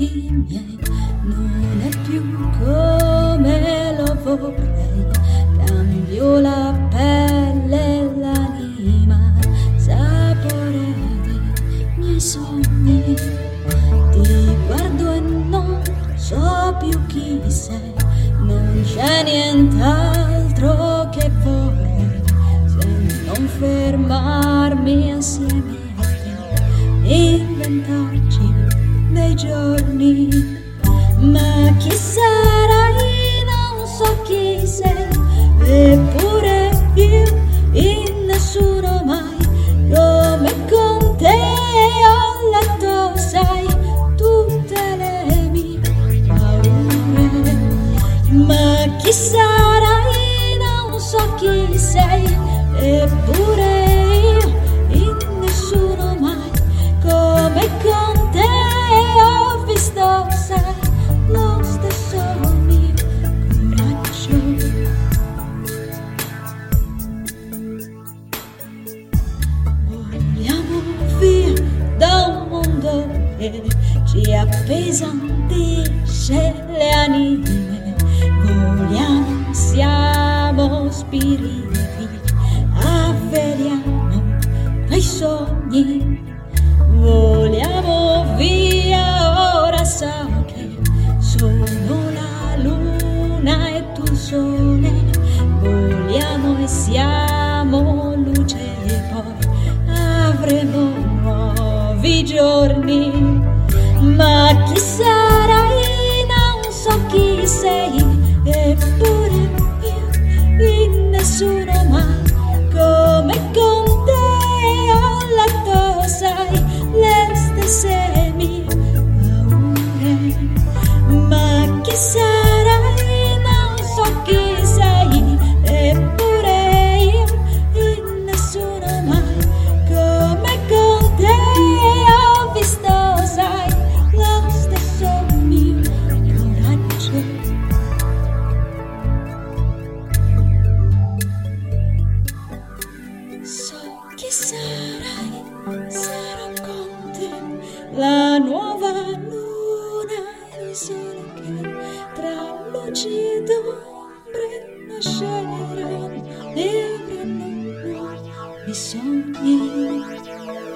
occhi miei non è più come lo vorrei. Cambio la pelle e l'anima, sapore dei miei sogni. Ti guardo e non so più chi sei, non c'è nient'altro che vorrei se non fermarmi assieme a te, inventarci dei giorni. Ma chi sarai non so chi sei, eppure io in nessuno mai come con te ho letto, sai, tutte le mie paure. Ma chi sarai non so chi sei, eppure ci appesantisce le anime. Vogliamo, siamo spiriti, avveriamo quei sogni. Vogliamo via, ora so che sono la luna e tu sole. Vogliamo e siamo giorni. Ma chi sarai non so chi sei, eppure io in nessuno mai come con te ho letto, sai, le stesse mie paure. Ma chi sarai la nuova luna e il sole che tra luci ed ombre nasceranno e avranno nuovi sogni.